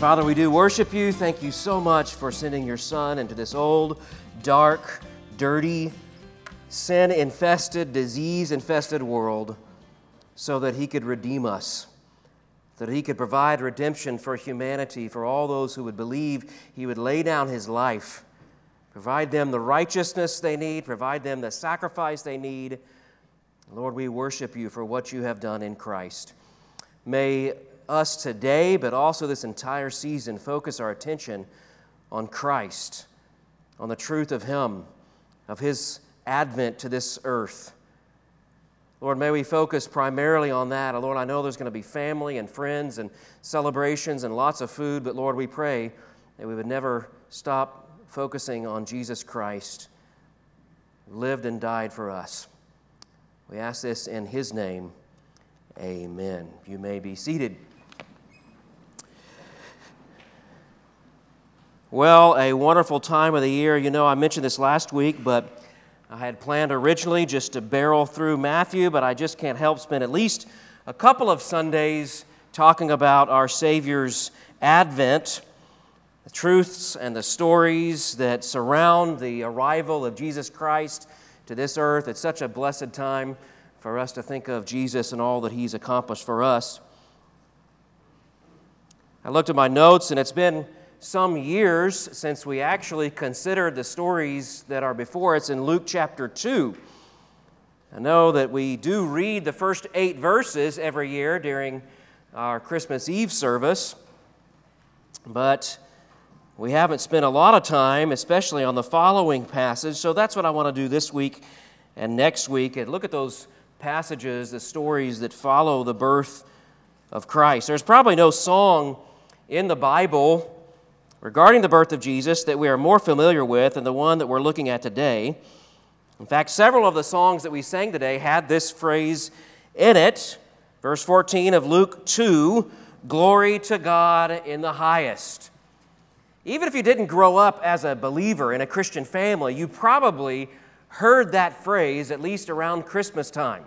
Father, we do worship you. Thank you so much for sending your Son into this old, dark, dirty, sin infested, disease infested world so that he could redeem us, that he could provide redemption for humanity, for all those who would believe he would lay down his life, provide them the righteousness they need, provide them the sacrifice they need. Lord, we worship you for what you have done in Christ. May us today, but also this entire season, focus our attention on Christ, on the truth of Him, of His advent to this earth. Lord, may we focus primarily on that. Lord, I know there's going to be family and friends and celebrations and lots of food, but Lord, we pray that we would never stop focusing on Jesus Christ, who lived and died for us. We ask this in His name. Amen. You may be seated. Well, a wonderful time of the year. You know, I mentioned this last week, but I had planned originally just to barrel through Matthew, but I just can't help spend at least a couple of Sundays talking about our Savior's advent, the truths and the stories that surround the arrival of Jesus Christ to this earth. It's such a blessed time for us to think of Jesus and all that He's accomplished for us. I looked at my notes, and it's been some years since we actually considered the stories that are before us in Luke chapter 2. I know that we do read the first eight verses every year during our Christmas Eve service, but we haven't spent a lot of time, especially on the following passage. So that's what I want to do this week and next week and look at those passages, the stories that follow the birth of Christ. There's probably no song in the Bible regarding the birth of Jesus that we are more familiar with than the one that we're looking at today. In fact, several of the songs that we sang today had this phrase in it. Verse 14 of Luke 2 Glory to God in the highest. Even if you didn't grow up as a believer in a Christian family, you probably heard that phrase at least around Christmas time.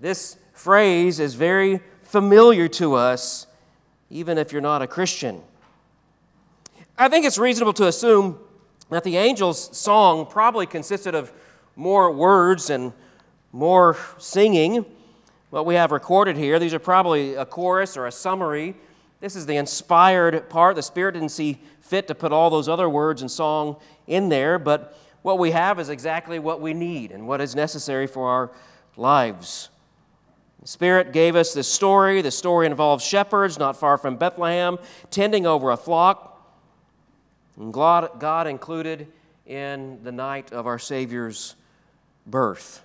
This phrase is very familiar to us, even if you're not a Christian. I think it's reasonable to assume that the angel's song probably consisted of more words and more singing. What we have recorded here, these are probably a chorus or a summary. This is the inspired part. The Spirit didn't see fit to put all those other words and song in there, but what we have is exactly what we need and what is necessary for our lives. The Spirit gave us this story. The story involves shepherds not far from Bethlehem tending over a flock. God, God included in the night of our Savior's birth.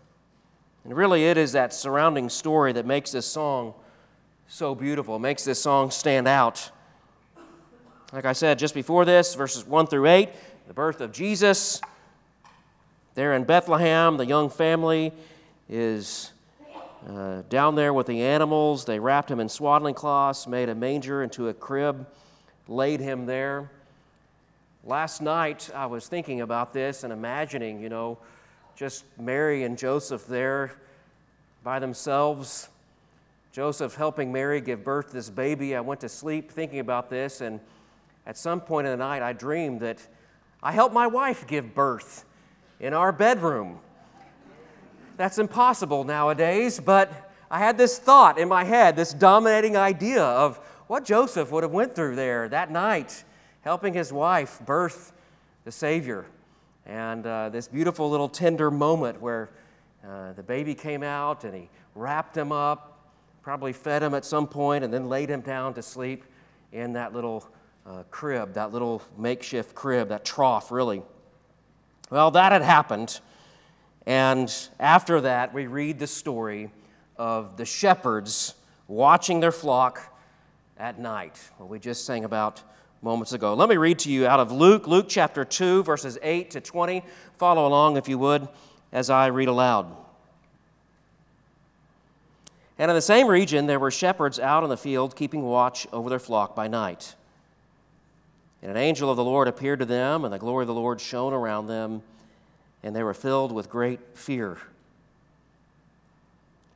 And really, it is that surrounding story that makes this song so beautiful, it makes this song stand out. Like I said just before this, verses 1 through 8, the birth of Jesus. There in Bethlehem, the young family is uh, down there with the animals. They wrapped him in swaddling cloths, made a manger into a crib, laid him there. Last night, I was thinking about this and imagining, you know, just Mary and Joseph there by themselves. Joseph helping Mary give birth to this baby. I went to sleep thinking about this, and at some point in the night, I dreamed that I helped my wife give birth in our bedroom. That's impossible nowadays, but I had this thought in my head, this dominating idea of what Joseph would have went through there that night helping his wife birth the Savior. And uh, this beautiful little tender moment where uh, the baby came out and he wrapped him up, probably fed him at some point, and then laid him down to sleep in that little uh, crib, that little makeshift crib, that trough, really. Well, that had happened. And after that, we read the story of the shepherds watching their flock at night. Well, we just sang about moments ago. Let me read to you out of Luke, Luke chapter 2, verses 8 to 20. Follow along, if you would, as I read aloud. And in the same region, there were shepherds out in the field, keeping watch over their flock by night. And an angel of the Lord appeared to them, and the glory of the Lord shone around them, and they were filled with great fear.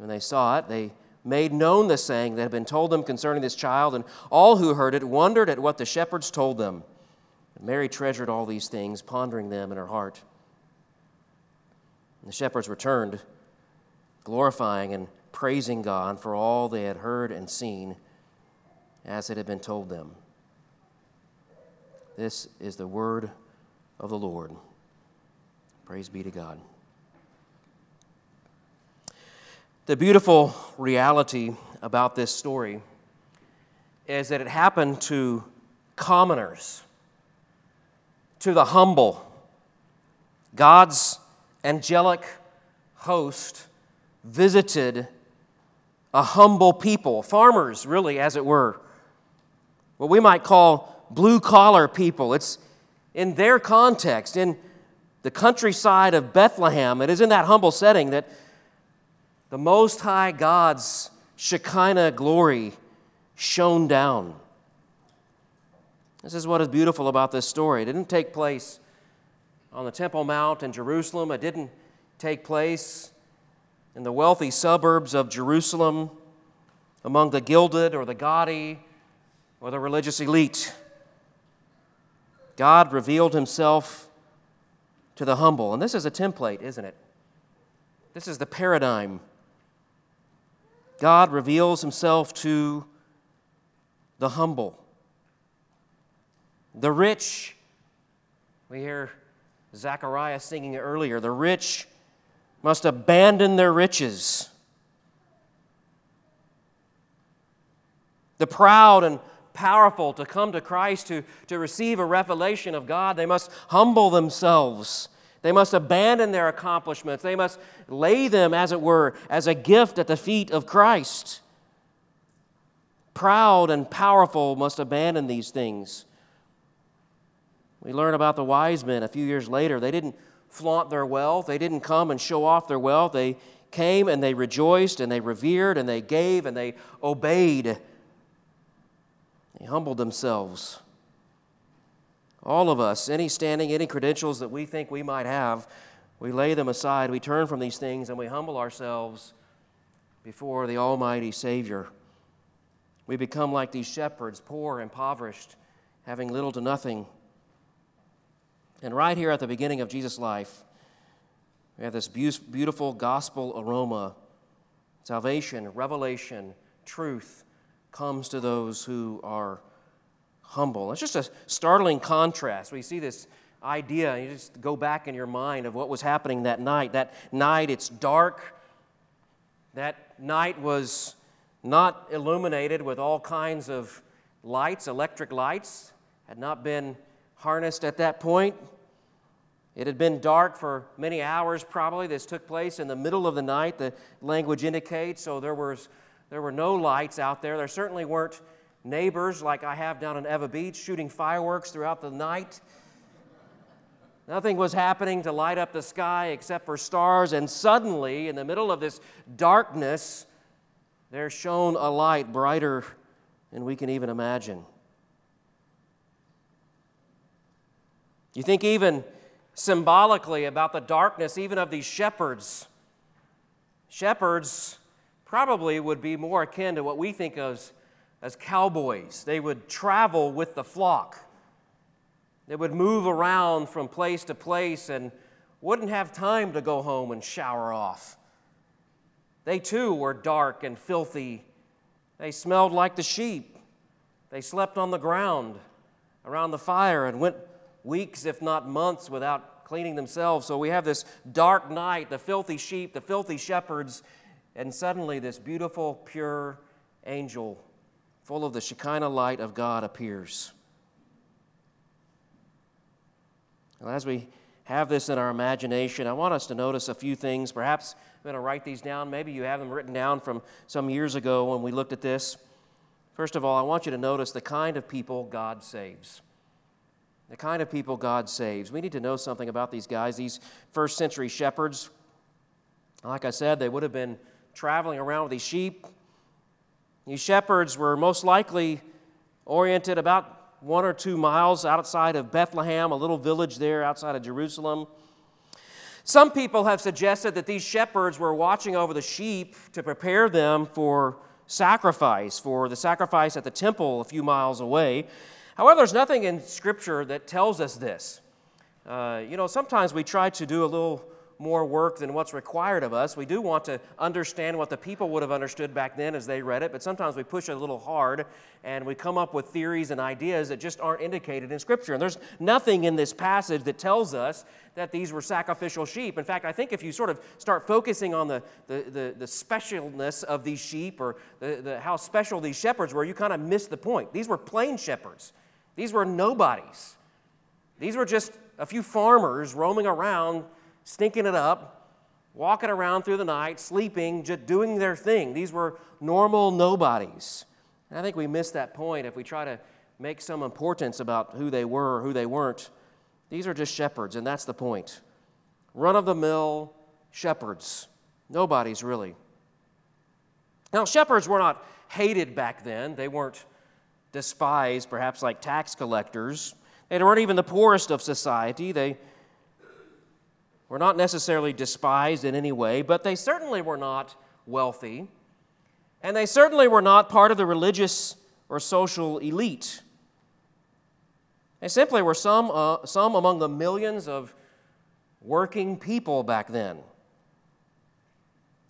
When they saw it, they made known the saying that had been told them concerning this child, and all who heard it wondered at what the shepherds told them. And Mary treasured all these things, pondering them in her heart. And the shepherds returned, glorifying and praising God for all they had heard and seen, as it had been told them. This is the word of the Lord. Praise be to God. The beautiful reality about this story is that it happened to commoners, to the humble. God's angelic host visited a humble people, farmers, really, as it were, what we might call blue collar people. It's in their context, in the countryside of Bethlehem, it is in that humble setting that the Most High God's Shekinah glory shone down. This is what is beautiful about this story. It didn't take place on the Temple Mount in Jerusalem, it didn't take place in the wealthy suburbs of Jerusalem among the gilded or the gaudy or the religious elite. God revealed himself to the humble. And this is a template, isn't it? This is the paradigm God reveals himself to the humble. The rich, we hear Zechariah singing earlier, the rich must abandon their riches. The proud and powerful to come to Christ, to, to receive a revelation of God, they must humble themselves they must abandon their accomplishments. They must lay them, as it were, as a gift at the feet of Christ. Proud and powerful must abandon these things. We learn about the wise men a few years later. They didn't flaunt their wealth, they didn't come and show off their wealth. They came and they rejoiced and they revered and they gave and they obeyed. They humbled themselves. All of us, any standing, any credentials that we think we might have, we lay them aside. We turn from these things and we humble ourselves before the Almighty Savior. We become like these shepherds, poor, impoverished, having little to nothing. And right here at the beginning of Jesus' life, we have this beautiful gospel aroma. Salvation, revelation, truth comes to those who are humble. It's just a startling contrast. We see this idea, you just go back in your mind of what was happening that night. That night, it's dark. That night was not illuminated with all kinds of lights, electric lights, had not been harnessed at that point. It had been dark for many hours, probably. This took place in the middle of the night, the language indicates, so there, was, there were no lights out there. There certainly weren't neighbors like I have down in Ewa Beach shooting fireworks throughout the night. Nothing was happening to light up the sky except for stars, and suddenly, in the middle of this darkness, there shone a light brighter than we can even imagine. You think even symbolically about the darkness, even of these shepherds. Shepherds probably would be more akin to what we think of as cowboys. They would travel with the flock. They would move around from place to place and wouldn't have time to go home and shower off. They too were dark and filthy. They smelled like the sheep. They slept on the ground around the fire and went weeks, if not months, without cleaning themselves. So we have this dark night, the filthy sheep, the filthy shepherds, and suddenly this beautiful, pure angel, full of the Shekinah light of God, appears. And as we have this in our imagination, I want us to notice a few things. Perhaps I'm going to write these down. Maybe you have them written down from some years ago when we looked at this. First of all, I want you to notice the kind of people God saves. The kind of people God saves. We need to know something about these guys, these first century shepherds. Like I said, they would have been traveling around with these sheep. These shepherds were most likely oriented about one or two miles outside of Bethlehem, a little village there outside of Jerusalem. Some people have suggested that these shepherds were watching over the sheep to prepare them for sacrifice, for the sacrifice at the temple a few miles away. However, there's nothing in Scripture that tells us this. Uh, you know, sometimes we try to do a little more work than what's required of us. We do want to understand what the people would have understood back then as they read it, but sometimes we push it a little hard and we come up with theories and ideas that just aren't indicated in Scripture. And there's nothing in this passage that tells us that these were sacrificial sheep. In fact, I think if you sort of start focusing on the, the, the, the specialness of these sheep or the, the, how special these shepherds were, you kind of miss the point. These were plain shepherds, these were nobodies. These were just a few farmers roaming around stinking it up, walking around through the night, sleeping, just doing their thing. These were normal nobodies. And I think we miss that point if we try to make some importance about who they were or who they weren't. These are just shepherds, and that's the point. Run of the mill shepherds. Nobodies, really. Now, shepherds were not hated back then. They weren't despised, perhaps like tax collectors. They weren't even the poorest of society. They were not necessarily despised in any way, but they certainly were not wealthy, and they certainly were not part of the religious or social elite. They simply were some, uh, some among the millions of working people back then,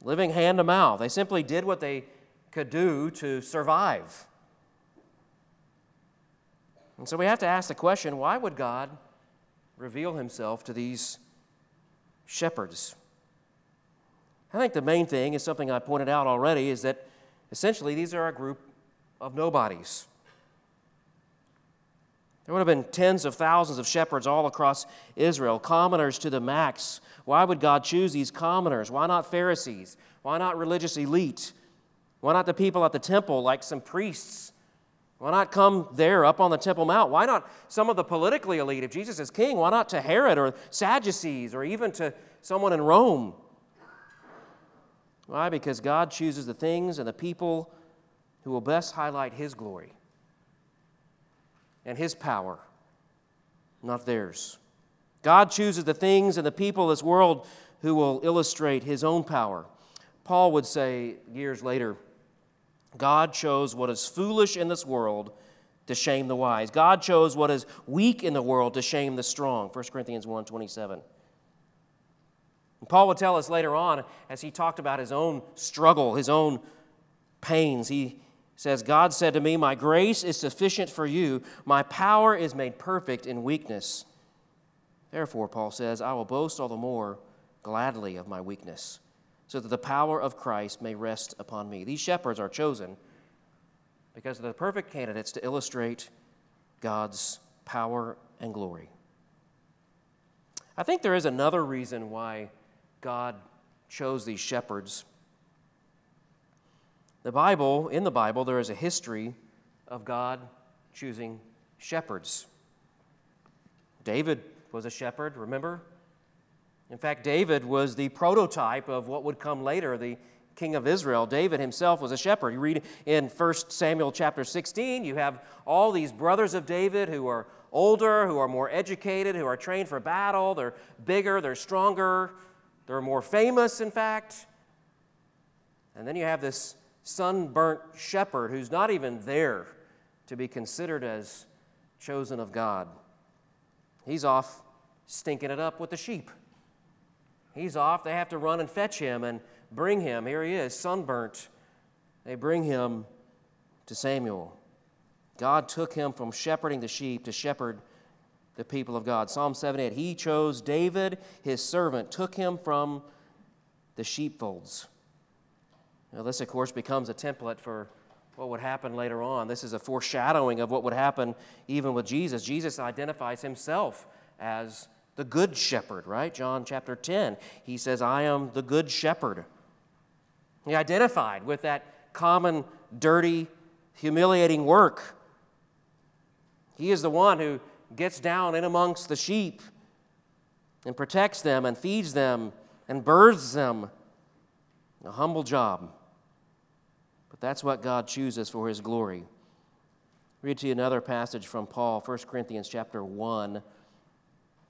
living hand to mouth. They simply did what they could do to survive. And so we have to ask the question why would God reveal himself to these shepherds. I think the main thing is something I pointed out already is that essentially these are a group of nobodies. There would have been tens of thousands of shepherds all across Israel, commoners to the max. Why would God choose these commoners? Why not Pharisees? Why not religious elite? Why not the people at the temple, like some priests? Why not come there up on the Temple Mount? Why not some of the politically elite? If Jesus is king, why not to Herod or Sadducees or even to someone in Rome? Why? Because God chooses the things and the people who will best highlight His glory and His power, not theirs. God chooses the things and the people of this world who will illustrate His own power. Paul would say years later, God chose what is foolish in this world to shame the wise. God chose what is weak in the world to shame the strong. 1 Corinthians 1 27. And Paul would tell us later on, as he talked about his own struggle, his own pains, he says, God said to me, My grace is sufficient for you, my power is made perfect in weakness. Therefore, Paul says, I will boast all the more gladly of my weakness so that the power of Christ may rest upon me. These shepherds are chosen because they're the perfect candidates to illustrate God's power and glory. I think there is another reason why God chose these shepherds. The Bible, in the Bible, there is a history of God choosing shepherds. David was a shepherd, remember? In fact, David was the prototype of what would come later, the king of Israel. David himself was a shepherd. You read in 1 Samuel chapter 16, you have all these brothers of David who are older, who are more educated, who are trained for battle. They're bigger, they're stronger, they're more famous, in fact. And then you have this sunburnt shepherd who's not even there to be considered as chosen of God. He's off stinking it up with the sheep. He's off. They have to run and fetch him and bring him. Here he is, sunburnt. They bring him to Samuel. God took him from shepherding the sheep to shepherd the people of God. Psalm 78 He chose David, his servant, took him from the sheepfolds. Now, this, of course, becomes a template for what would happen later on. This is a foreshadowing of what would happen even with Jesus. Jesus identifies himself as the good shepherd, right? John chapter 10. He says, I am the good shepherd. He identified with that common, dirty, humiliating work. He is the one who gets down in amongst the sheep and protects them and feeds them and births them. A humble job. But that's what God chooses for his glory. Read to you another passage from Paul, 1 Corinthians chapter 1,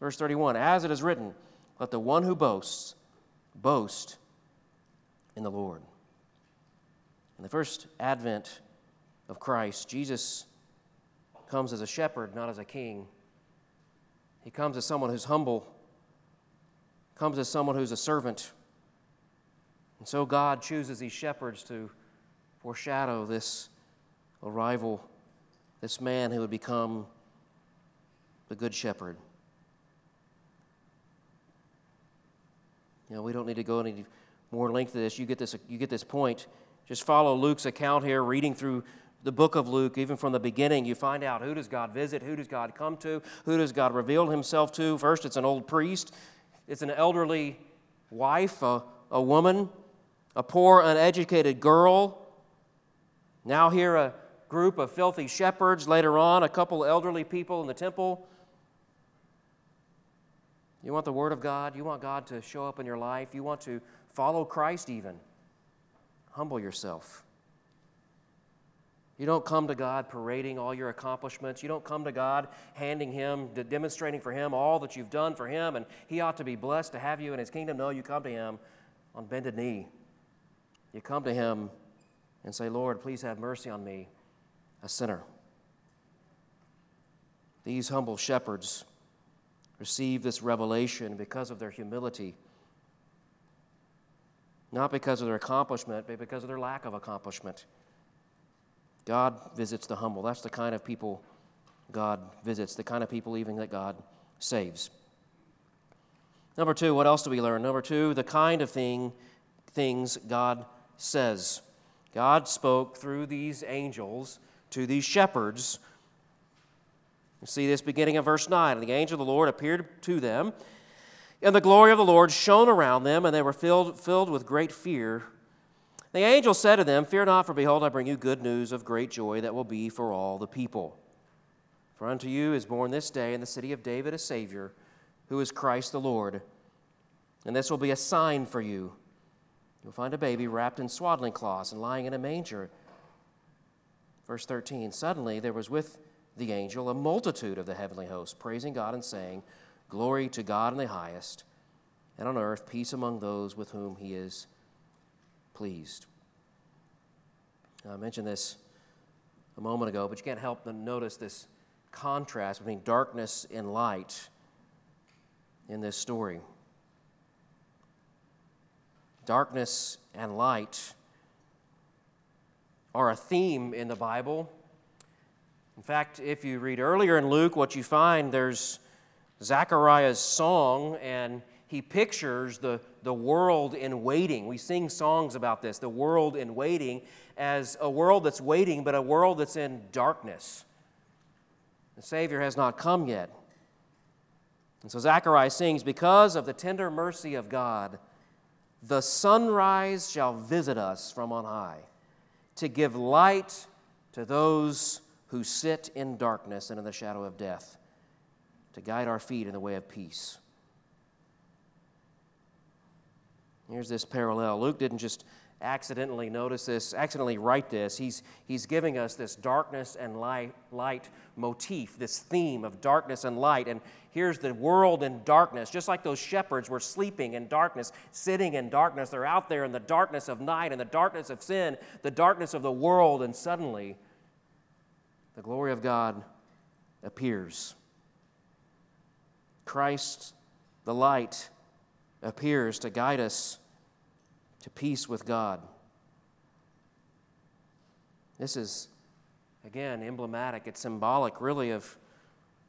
Verse 31, as it is written, let the one who boasts boast in the Lord. In the first advent of Christ, Jesus comes as a shepherd, not as a king. He comes as someone who's humble, comes as someone who's a servant. And so God chooses these shepherds to foreshadow this arrival, this man who would become the good shepherd. You know, we don't need to go any more length to this. You get this, you get this point. Just follow Luke's account here, reading through the book of Luke, even from the beginning, you find out who does God visit, who does God come to, who does God reveal himself to. First, it's an old priest, it's an elderly wife, a, a woman, a poor, uneducated girl. Now, here, a group of filthy shepherds. Later on, a couple elderly people in the temple. You want the Word of God? You want God to show up in your life? You want to follow Christ, even? Humble yourself. You don't come to God parading all your accomplishments. You don't come to God handing Him, demonstrating for Him all that you've done for Him, and He ought to be blessed to have you in His kingdom. No, you come to Him on bended knee. You come to Him and say, Lord, please have mercy on me, a sinner. These humble shepherds receive this revelation because of their humility not because of their accomplishment, but because of their lack of accomplishment. God visits the humble. That's the kind of people God visits, the kind of people even that God saves. Number two, what else do we learn? Number two, the kind of thing, things God says. God spoke through these angels to these shepherds. You see this beginning of verse 9. And the angel of the Lord appeared to them and the glory of the Lord shone around them, and they were filled, filled with great fear. The angel said to them, Fear not, for behold, I bring you good news of great joy that will be for all the people. For unto you is born this day in the city of David a Savior, who is Christ the Lord. And this will be a sign for you. You'll find a baby wrapped in swaddling cloths and lying in a manger. Verse 13 Suddenly there was with the angel a multitude of the heavenly host, praising God and saying, Glory to God in the highest, and on earth peace among those with whom he is pleased. I mentioned this a moment ago, but you can't help but notice this contrast between darkness and light in this story. Darkness and light are a theme in the Bible. In fact, if you read earlier in Luke, what you find there's Zechariah's song, and he pictures the, the world in waiting. We sing songs about this the world in waiting as a world that's waiting, but a world that's in darkness. The Savior has not come yet. And so Zechariah sings, Because of the tender mercy of God, the sunrise shall visit us from on high, to give light to those who sit in darkness and in the shadow of death to guide our feet in the way of peace. Here's this parallel. Luke didn't just accidentally notice this, accidentally write this. He's, he's giving us this darkness and light, light motif, this theme of darkness and light. And here's the world in darkness, just like those shepherds were sleeping in darkness, sitting in darkness. They're out there in the darkness of night, in the darkness of sin, the darkness of the world, and suddenly the glory of God appears. Christ, the light, appears to guide us to peace with God. This is, again, emblematic. It's symbolic, really, of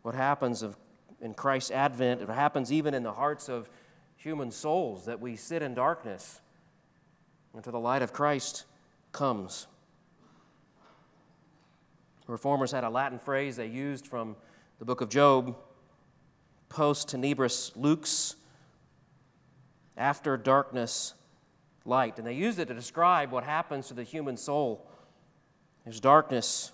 what happens of, in Christ's advent. It happens even in the hearts of human souls that we sit in darkness until the light of Christ comes. Reformers had a Latin phrase they used from the book of Job post tenebris lux, after darkness light. And they used it to describe what happens to the human soul. There's darkness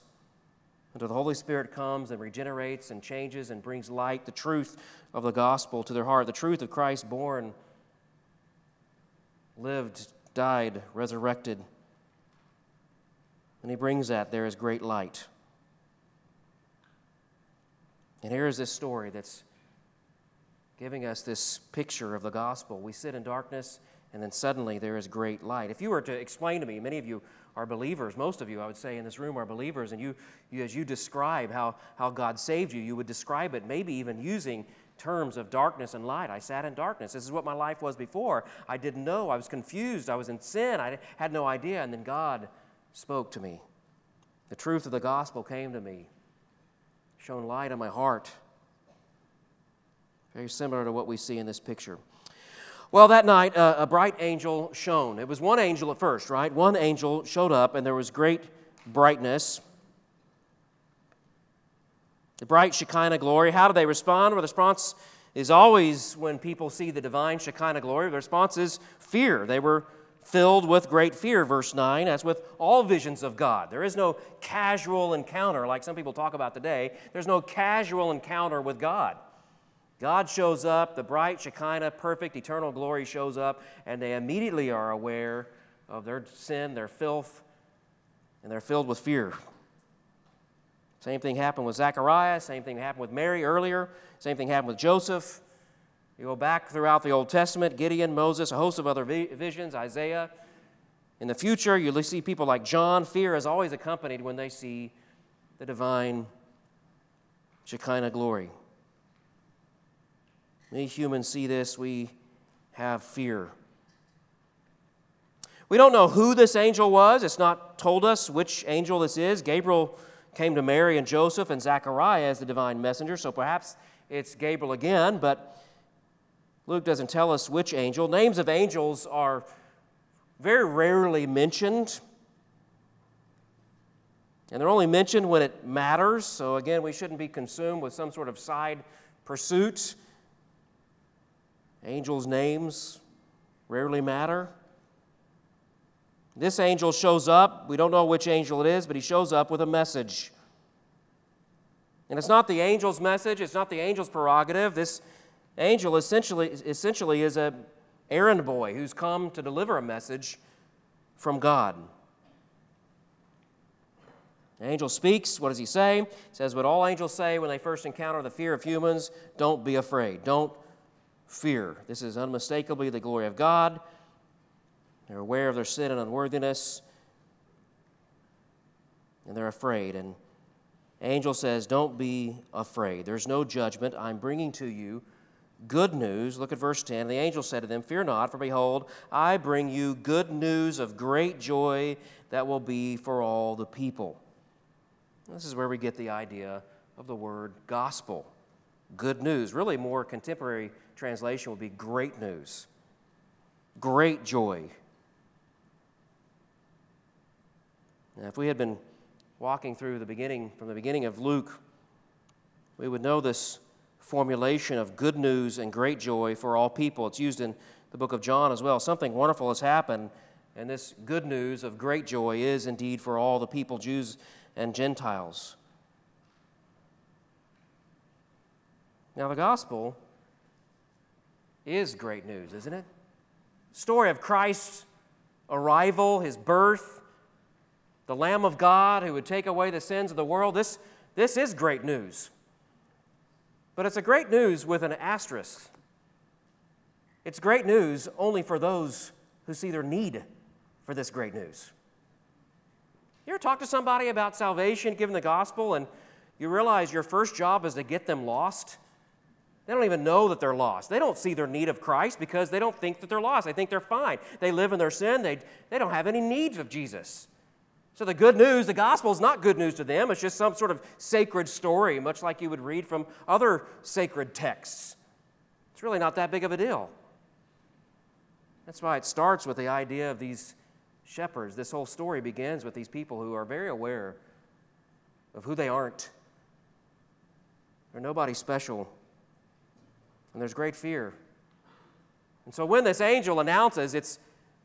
until the Holy Spirit comes and regenerates and changes and brings light, the truth of the gospel to their heart, the truth of Christ born, lived, died, resurrected. And he brings that there is great light. And here is this story that's giving us this picture of the gospel. We sit in darkness and then suddenly there is great light. If you were to explain to me, many of you are believers, most of you, I would say, in this room are believers, and you, you as you describe how, how God saved you, you would describe it maybe even using terms of darkness and light. I sat in darkness. This is what my life was before. I didn't know. I was confused. I was in sin. I had no idea. And then God spoke to me. The truth of the gospel came to me, shone light on my heart. Very similar to what we see in this picture. Well, that night, uh, a bright angel shone. It was one angel at first, right? One angel showed up, and there was great brightness. The bright Shekinah glory. How do they respond? Well, the response is always when people see the divine Shekinah glory, the response is fear. They were filled with great fear, verse 9, as with all visions of God. There is no casual encounter like some people talk about today. There's no casual encounter with God. God shows up, the bright Shekinah, perfect, eternal glory shows up, and they immediately are aware of their sin, their filth, and they're filled with fear. Same thing happened with Zechariah, same thing happened with Mary earlier, same thing happened with Joseph. You go back throughout the Old Testament Gideon, Moses, a host of other visions, Isaiah. In the future, you'll see people like John. Fear is always accompanied when they see the divine Shekinah glory. Many humans see this, we have fear. We don't know who this angel was. It's not told us which angel this is. Gabriel came to Mary and Joseph and Zechariah as the divine messenger, so perhaps it's Gabriel again, but Luke doesn't tell us which angel. Names of angels are very rarely mentioned. And they're only mentioned when it matters. So, again, we shouldn't be consumed with some sort of side pursuit. Angels' names rarely matter. This angel shows up. We don't know which angel it is, but he shows up with a message. And it's not the angel's message, it's not the angel's prerogative. This angel essentially, essentially is an errand boy who's come to deliver a message from God. The angel speaks. What does he say? He says what all angels say when they first encounter the fear of humans don't be afraid. Don't fear. This is unmistakably the glory of God. They're aware of their sin and unworthiness, and they're afraid. And angel says, Don't be afraid. There's no judgment. I'm bringing to you good news. Look at verse 10. The angel said to them, Fear not, for behold, I bring you good news of great joy that will be for all the people. This is where we get the idea of the word gospel. Good news. Really, more contemporary translation would be great news, great joy. Now, if we had been walking through the beginning, from the beginning of Luke, we would know this formulation of good news and great joy for all people. It's used in the book of John as well. Something wonderful has happened, and this good news of great joy is indeed for all the people, Jews and Gentiles. Now, the gospel is great news, isn't it? Story of Christ's arrival, his birth, the Lamb of God who would take away the sins of the world. This, this is great news. But it's a great news with an asterisk. It's great news only for those who see their need for this great news. You ever talk to somebody about salvation, given the gospel, and you realize your first job is to get them lost? They don't even know that they're lost. They don't see their need of Christ because they don't think that they're lost. They think they're fine. They live in their sin. They, they don't have any needs of Jesus. So the good news, the gospel is not good news to them. It's just some sort of sacred story, much like you would read from other sacred texts. It's really not that big of a deal. That's why it starts with the idea of these shepherds. This whole story begins with these people who are very aware of who they aren't. They're nobody special. And there's great fear. And so when this angel announces, it's,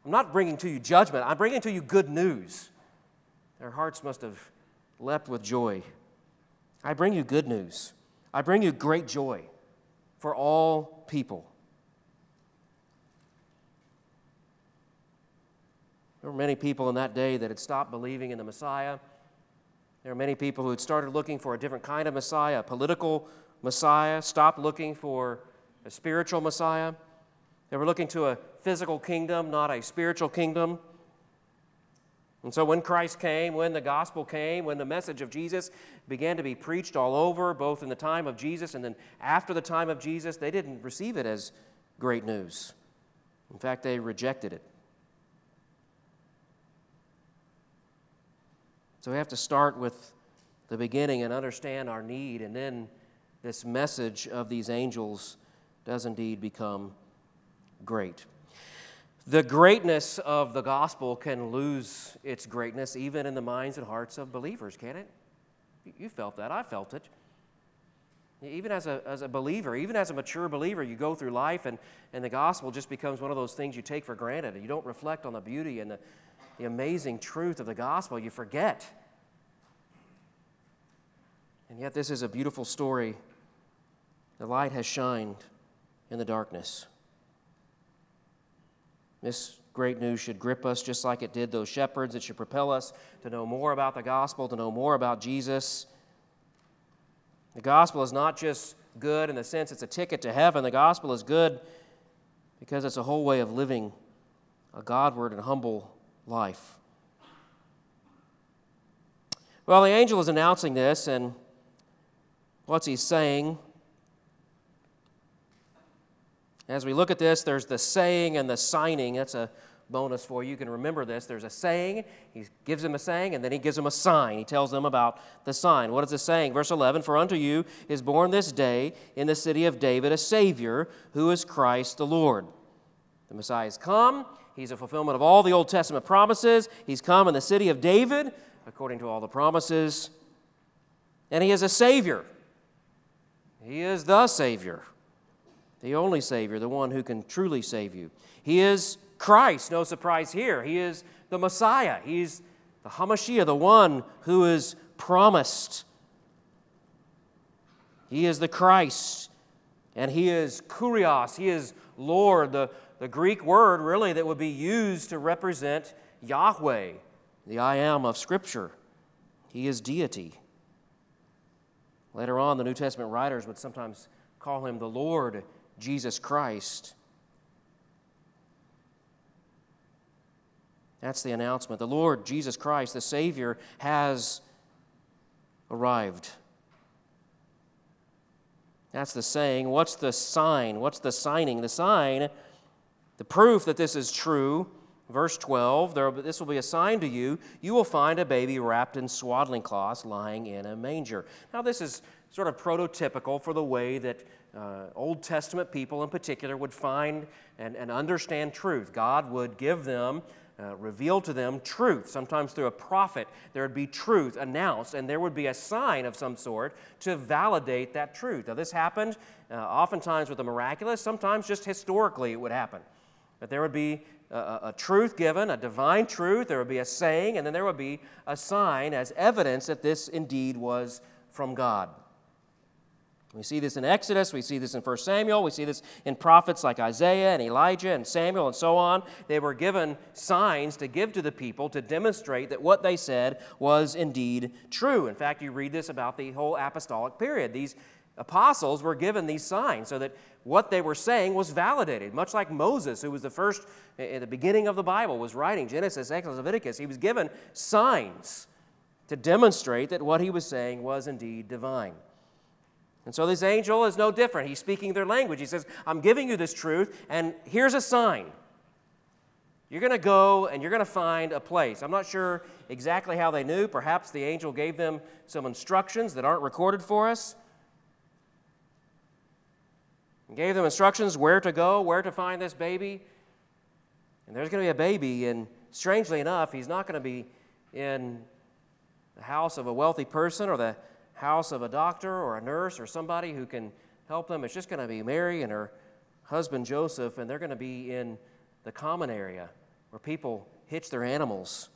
I'm not bringing to you judgment, I'm bringing to you good news. Their hearts must have leapt with joy. I bring you good news. I bring you great joy for all people. There were many people in that day that had stopped believing in the Messiah. There were many people who had started looking for a different kind of Messiah, a political Messiah, stopped looking for a spiritual Messiah. They were looking to a physical kingdom, not a spiritual kingdom. And so when Christ came, when the gospel came, when the message of Jesus began to be preached all over, both in the time of Jesus and then after the time of Jesus, they didn't receive it as great news. In fact, they rejected it. So we have to start with the beginning and understand our need, and then this message of these angels does indeed become great. The greatness of the gospel can lose its greatness even in the minds and hearts of believers, can it? You felt that. I felt it. Even as a, as a believer, even as a mature believer, you go through life and, and the gospel just becomes one of those things you take for granted. You don't reflect on the beauty and the, the amazing truth of the gospel. You forget. And yet, this is a beautiful story. The light has shined in the darkness. This great news should grip us just like it did those shepherds. It should propel us to know more about the gospel, to know more about Jesus. The gospel is not just good in the sense it's a ticket to heaven, the gospel is good because it's a whole way of living a Godward and humble life. Well, the angel is announcing this, and what's he saying? As we look at this, there's the saying and the signing. That's a bonus for you. You can remember this. There's a saying, he gives them a saying, and then he gives them a sign. He tells them about the sign. What is the saying? Verse 11 For unto you is born this day in the city of David a Savior, who is Christ the Lord. The Messiah has come. He's a fulfillment of all the Old Testament promises. He's come in the city of David, according to all the promises. And he is a Savior. He is the Savior the only Savior, the one who can truly save you. He is Christ, no surprise here. He is the Messiah. He's the Hamashiach, the one who is promised. He is the Christ, and He is Kurios. He is Lord, the, the Greek word really that would be used to represent Yahweh, the I am of Scripture. He is deity. Later on, the New Testament writers would sometimes call him the Lord Jesus Christ. That's the announcement. The Lord Jesus Christ, the Savior, has arrived. That's the saying. What's the sign? What's the signing? The sign, the proof that this is true. Verse 12, there, this will be a sign to you. You will find a baby wrapped in swaddling cloths lying in a manger. Now, this is sort of prototypical for the way that uh, Old Testament people in particular would find and, and understand truth. God would give them, uh, reveal to them truth. Sometimes through a prophet, there would be truth announced, and there would be a sign of some sort to validate that truth. Now, this happened uh, oftentimes with the miraculous, sometimes just historically it would happen. That there would be a, a, truth given, a divine truth, there would be a saying, and then there would be a sign as evidence that this indeed was from God. We see this in Exodus, we see this in 1 Samuel, we see this in prophets like Isaiah and Elijah and Samuel and so on. They were given signs to give to the people to demonstrate that what they said was indeed true. In fact, you read this about the whole apostolic period. These apostles were given these signs so that what they were saying was validated. Much like Moses, who was the first in the beginning of the Bible, was writing Genesis, Exodus, Leviticus, he was given signs to demonstrate that what he was saying was indeed divine. And so this angel is no different. He's speaking their language. He says, I'm giving you this truth, and here's a sign. You're going to go and you're going to find a place. I'm not sure exactly how they knew. Perhaps the angel gave them some instructions that aren't recorded for us. He gave them instructions where to go, where to find this baby. And there's going to be a baby, and strangely enough, he's not going to be in the house of a wealthy person or the house of a doctor or a nurse or somebody who can help them. It's just going to be Mary and her husband Joseph, and they're going to be in the common area where people hitch their animals.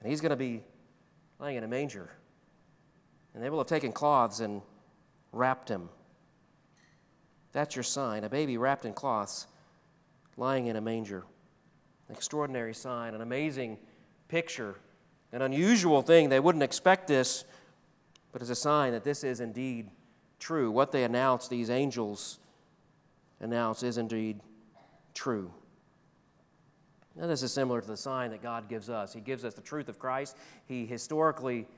And he's going to be laying in a manger. And they will have taken cloths and wrapped him. That's your sign a baby wrapped in cloths, lying in a manger. An extraordinary sign, an amazing picture, an unusual thing. They wouldn't expect this but as a sign that this is indeed true. What they announce, these angels announce, is indeed true. Now, this is similar to the sign that God gives us. He gives us the truth of Christ. He historically,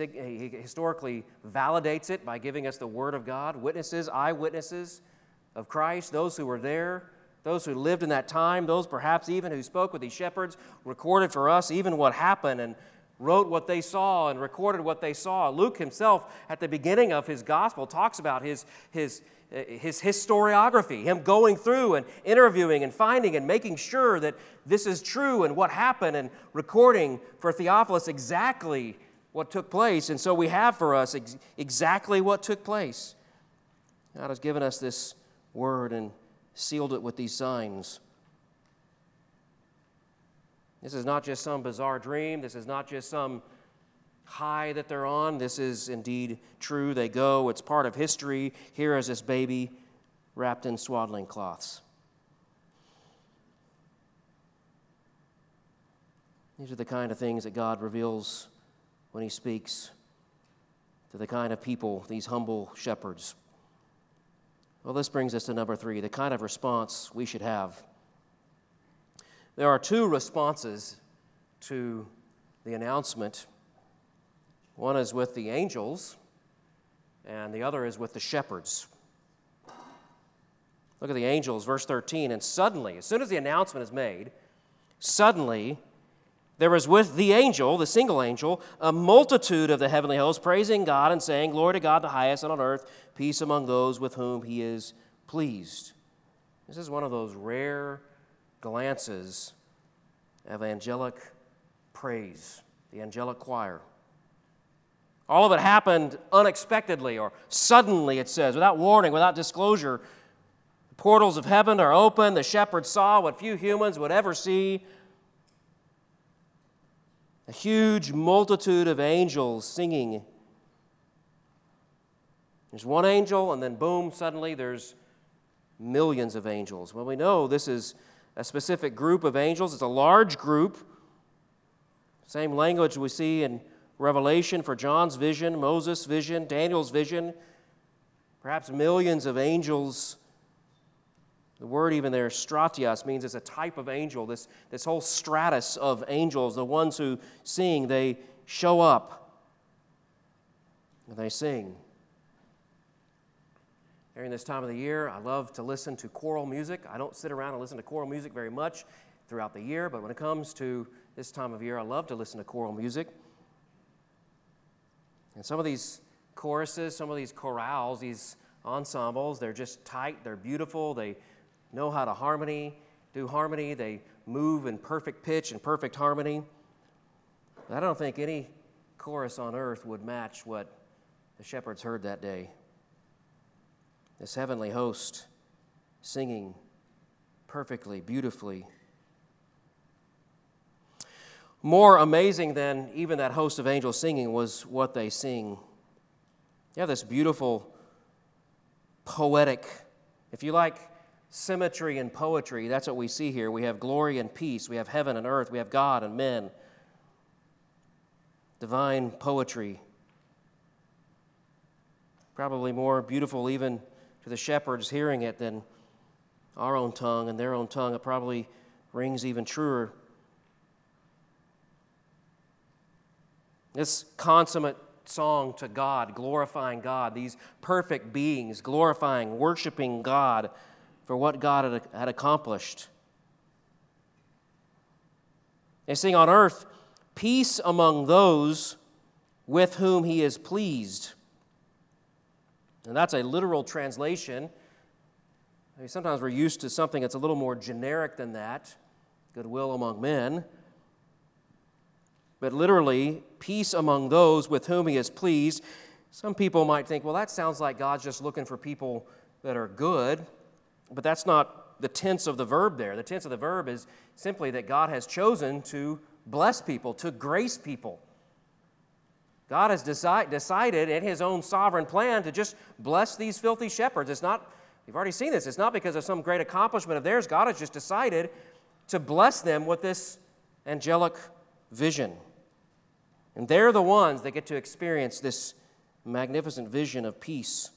he historically validates it by giving us the Word of God, witnesses, eyewitnesses of Christ, those who were there, those who lived in that time, those perhaps even who spoke with these shepherds, recorded for us even what happened and wrote what they saw and recorded what they saw. Luke himself, at the beginning of his gospel, talks about his, his, uh, his historiography, him going through and interviewing and finding and making sure that this is true and what happened and recording for Theophilus exactly what took place. And so we have for us ex- exactly what took place. God has given us this word and sealed it with these signs. This is not just some bizarre dream. This is not just some high that they're on. This is indeed true. They go, it's part of history. Here is this baby wrapped in swaddling cloths. These are the kind of things that God reveals when He speaks to the kind of people, these humble shepherds. Well, this brings us to number three the kind of response we should have there are two responses to the announcement. One is with the angels, and the other is with the shepherds. Look at the angels, verse 13. And suddenly, as soon as the announcement is made, suddenly there was with the angel, the single angel, a multitude of the heavenly hosts praising God and saying, Glory to God the highest, and on earth peace among those with whom he is pleased. This is one of those rare glances of angelic praise, the angelic choir. All of it happened unexpectedly or suddenly, it says, without warning, without disclosure. The portals of heaven are open. The shepherds saw what few humans would ever see a huge multitude of angels singing. There's one angel, and then boom, suddenly there's millions of angels. Well, we know this is a specific group of angels. It's a large group. Same language we see in Revelation for John's vision, Moses' vision, Daniel's vision. Perhaps millions of angels. The word, even there, stratios, means it's a type of angel. This, this whole stratus of angels, the ones who sing, they show up and they sing. During this time of the year, I love to listen to choral music. I don't sit around and listen to choral music very much throughout the year, but when it comes to this time of year, I love to listen to choral music. And some of these choruses, some of these chorales, these ensembles, they're just tight, they're beautiful, they know how to harmony, do harmony, they move in perfect pitch and perfect harmony. I don't think any chorus on earth would match what the shepherds heard that day this heavenly host singing perfectly, beautifully. More amazing than even that host of angels singing was what they sing. You have this beautiful poetic. If you like symmetry and poetry, that's what we see here. We have glory and peace, we have heaven and earth, we have God and men. Divine poetry. Probably more beautiful even to the shepherds hearing it than our own tongue and their own tongue. It probably rings even truer. This consummate song to God, glorifying God, these perfect beings, glorifying, worshiping God for what God had, had accomplished. They sing on earth, peace among those with whom he is pleased. And that's a literal translation. I mean, sometimes we're used to something that's a little more generic than that goodwill among men but literally, peace among those with whom he is pleased. Some people might think, well, that sounds like God's just looking for people that are good, but that's not the tense of the verb there. The tense of the verb is simply that God has chosen to bless people, to grace people. God has decide, decided in his own sovereign plan to just bless these filthy shepherds. It's not, you've already seen this, it's not because of some great accomplishment of theirs. God has just decided to bless them with this angelic vision. And they're the ones that get to experience this magnificent vision of peace.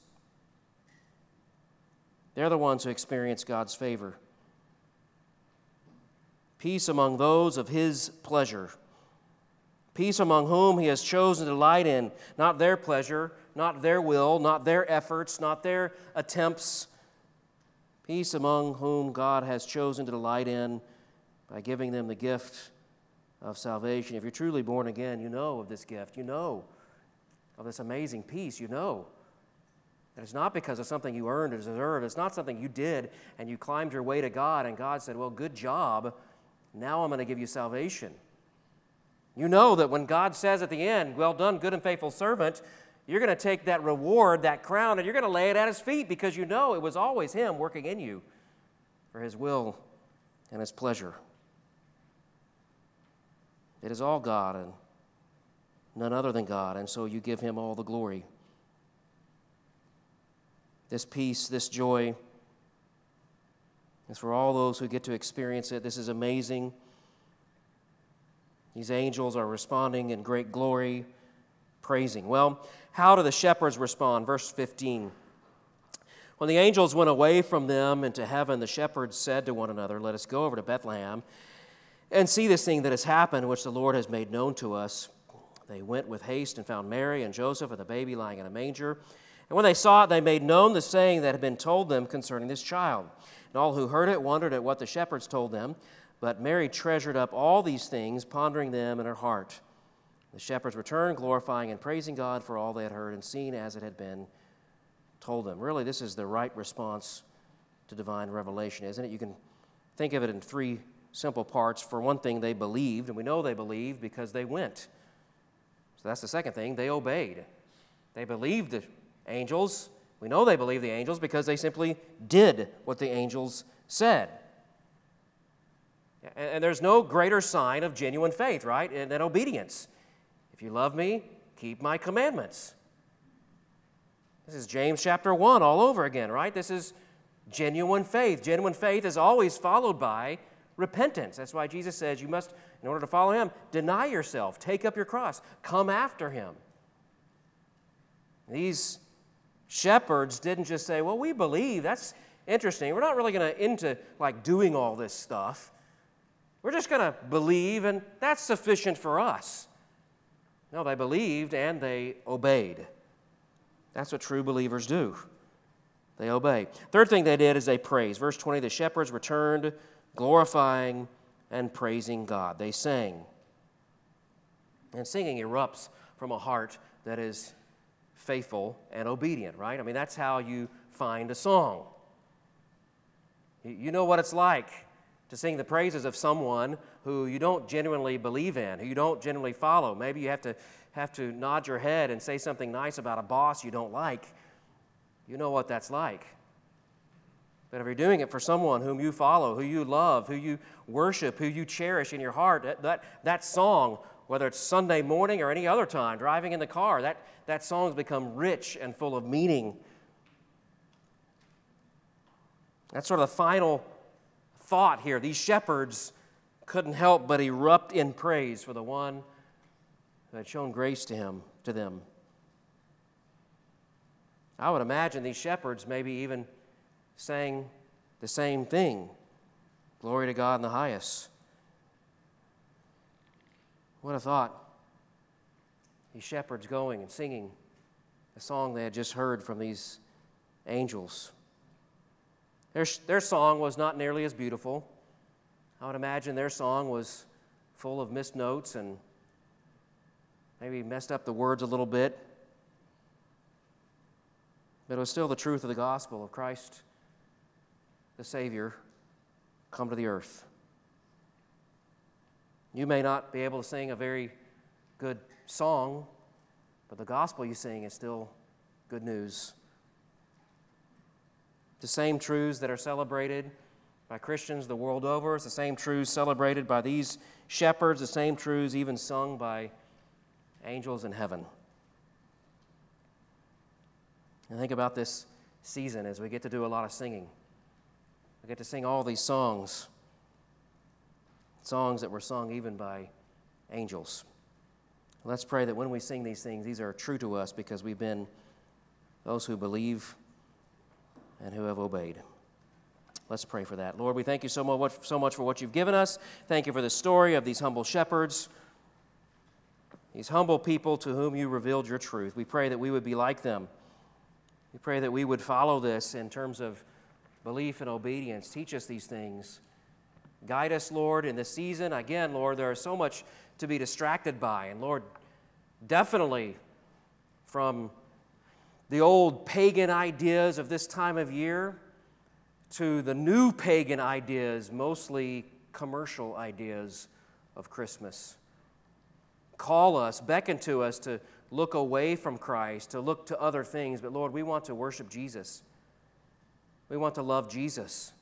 They're the ones who experience God's favor. Peace among those of His pleasure. Peace among whom He has chosen to delight in, not their pleasure, not their will, not their efforts, not their attempts. Peace among whom God has chosen to delight in by giving them the gift of salvation. If you're truly born again, you know of this gift. You know of this amazing peace. You know that it's not because of something you earned or deserved. It's not something you did and you climbed your way to God and God said, Well, good job. Now I'm going to give you salvation. You know that when God says at the end, Well done, good and faithful servant, you're going to take that reward, that crown, and you're going to lay it at his feet because you know it was always him working in you for his will and his pleasure. It is all God and none other than God, and so you give him all the glory. This peace, this joy is for all those who get to experience it. This is amazing. These angels are responding in great glory, praising. Well, how do the shepherds respond? Verse 15. When the angels went away from them into heaven, the shepherds said to one another, Let us go over to Bethlehem and see this thing that has happened, which the Lord has made known to us. They went with haste and found Mary and Joseph and the baby lying in a manger. And when they saw it, they made known the saying that had been told them concerning this child. And all who heard it wondered at what the shepherds told them. But Mary treasured up all these things, pondering them in her heart. The shepherds returned, glorifying and praising God for all they had heard and seen as it had been told them. Really, this is the right response to divine revelation, isn't it? You can think of it in three simple parts. For one thing, they believed, and we know they believed because they went. So that's the second thing, they obeyed. They believed the angels. We know they believed the angels because they simply did what the angels said. And there's no greater sign of genuine faith, right, than obedience. If you love me, keep my commandments. This is James chapter 1 all over again, right? This is genuine faith. Genuine faith is always followed by repentance. That's why Jesus says you must, in order to follow him, deny yourself, take up your cross, come after him. These shepherds didn't just say, well, we believe. That's interesting. We're not really going to into like doing all this stuff. We're just going to believe, and that's sufficient for us. No, they believed and they obeyed. That's what true believers do. They obey. Third thing they did is they praise. Verse 20 the shepherds returned glorifying and praising God. They sang. And singing erupts from a heart that is faithful and obedient, right? I mean, that's how you find a song. You know what it's like to sing the praises of someone who you don't genuinely believe in, who you don't genuinely follow. Maybe you have to, have to nod your head and say something nice about a boss you don't like. You know what that's like. But if you're doing it for someone whom you follow, who you love, who you worship, who you cherish in your heart, that, that, that song, whether it's Sunday morning or any other time, driving in the car, that, that song's become rich and full of meaning. That's sort of the final thought here. These shepherds couldn't help but erupt in praise for the one who had shown grace to him, to them. I would imagine these shepherds maybe even sang the same thing Glory to God in the highest. What a thought. These shepherds going and singing a song they had just heard from these angels. Their, their song was not nearly as beautiful. I would imagine their song was full of missed notes and maybe messed up the words a little bit. But it was still the truth of the gospel of Christ, the Savior, come to the earth. You may not be able to sing a very good song, but the gospel you sing is still good news. The same truths that are celebrated by Christians the world over, it's the same truths celebrated by these shepherds, the same truths even sung by angels in heaven. And think about this season as we get to do a lot of singing. We get to sing all these songs, songs that were sung even by angels. Let's pray that when we sing these things, these are true to us because we've been those who believe and who have obeyed. Let's pray for that. Lord, we thank you so much, so much for what you've given us. Thank you for the story of these humble shepherds, these humble people to whom you revealed your truth. We pray that we would be like them. We pray that we would follow this in terms of belief and obedience. Teach us these things. Guide us, Lord, in this season. Again, Lord, there is so much to be distracted by. And Lord, definitely from the old pagan ideas of this time of year to the new pagan ideas, mostly commercial ideas of Christmas. Call us, beckon to us to look away from Christ, to look to other things. But Lord, we want to worship Jesus. We want to love Jesus.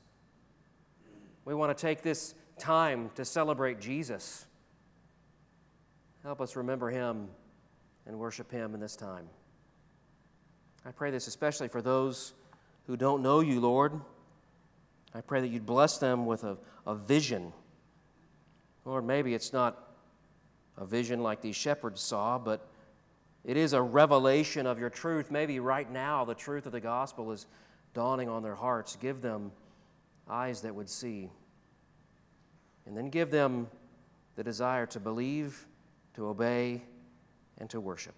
We want to take this time to celebrate Jesus. Help us remember him and worship him in this time. I pray this especially for those who don't know you, Lord. I pray that you'd bless them with a, a vision. Lord, maybe it's not a vision like these shepherds saw, but it is a revelation of your truth. Maybe right now the truth of the gospel is dawning on their hearts. Give them eyes that would see. And then give them the desire to believe, to obey, and to worship.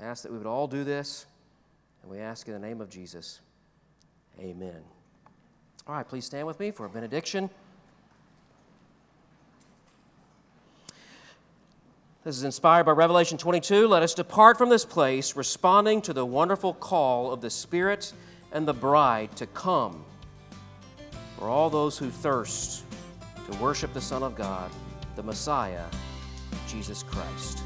I ask that we would all do this, and we ask in the name of Jesus. Amen. All right, please stand with me for a benediction. This is inspired by Revelation 22. Let us depart from this place, responding to the wonderful call of the Spirit and the bride to come. For all those who thirst to worship the Son of God, the Messiah, Jesus Christ.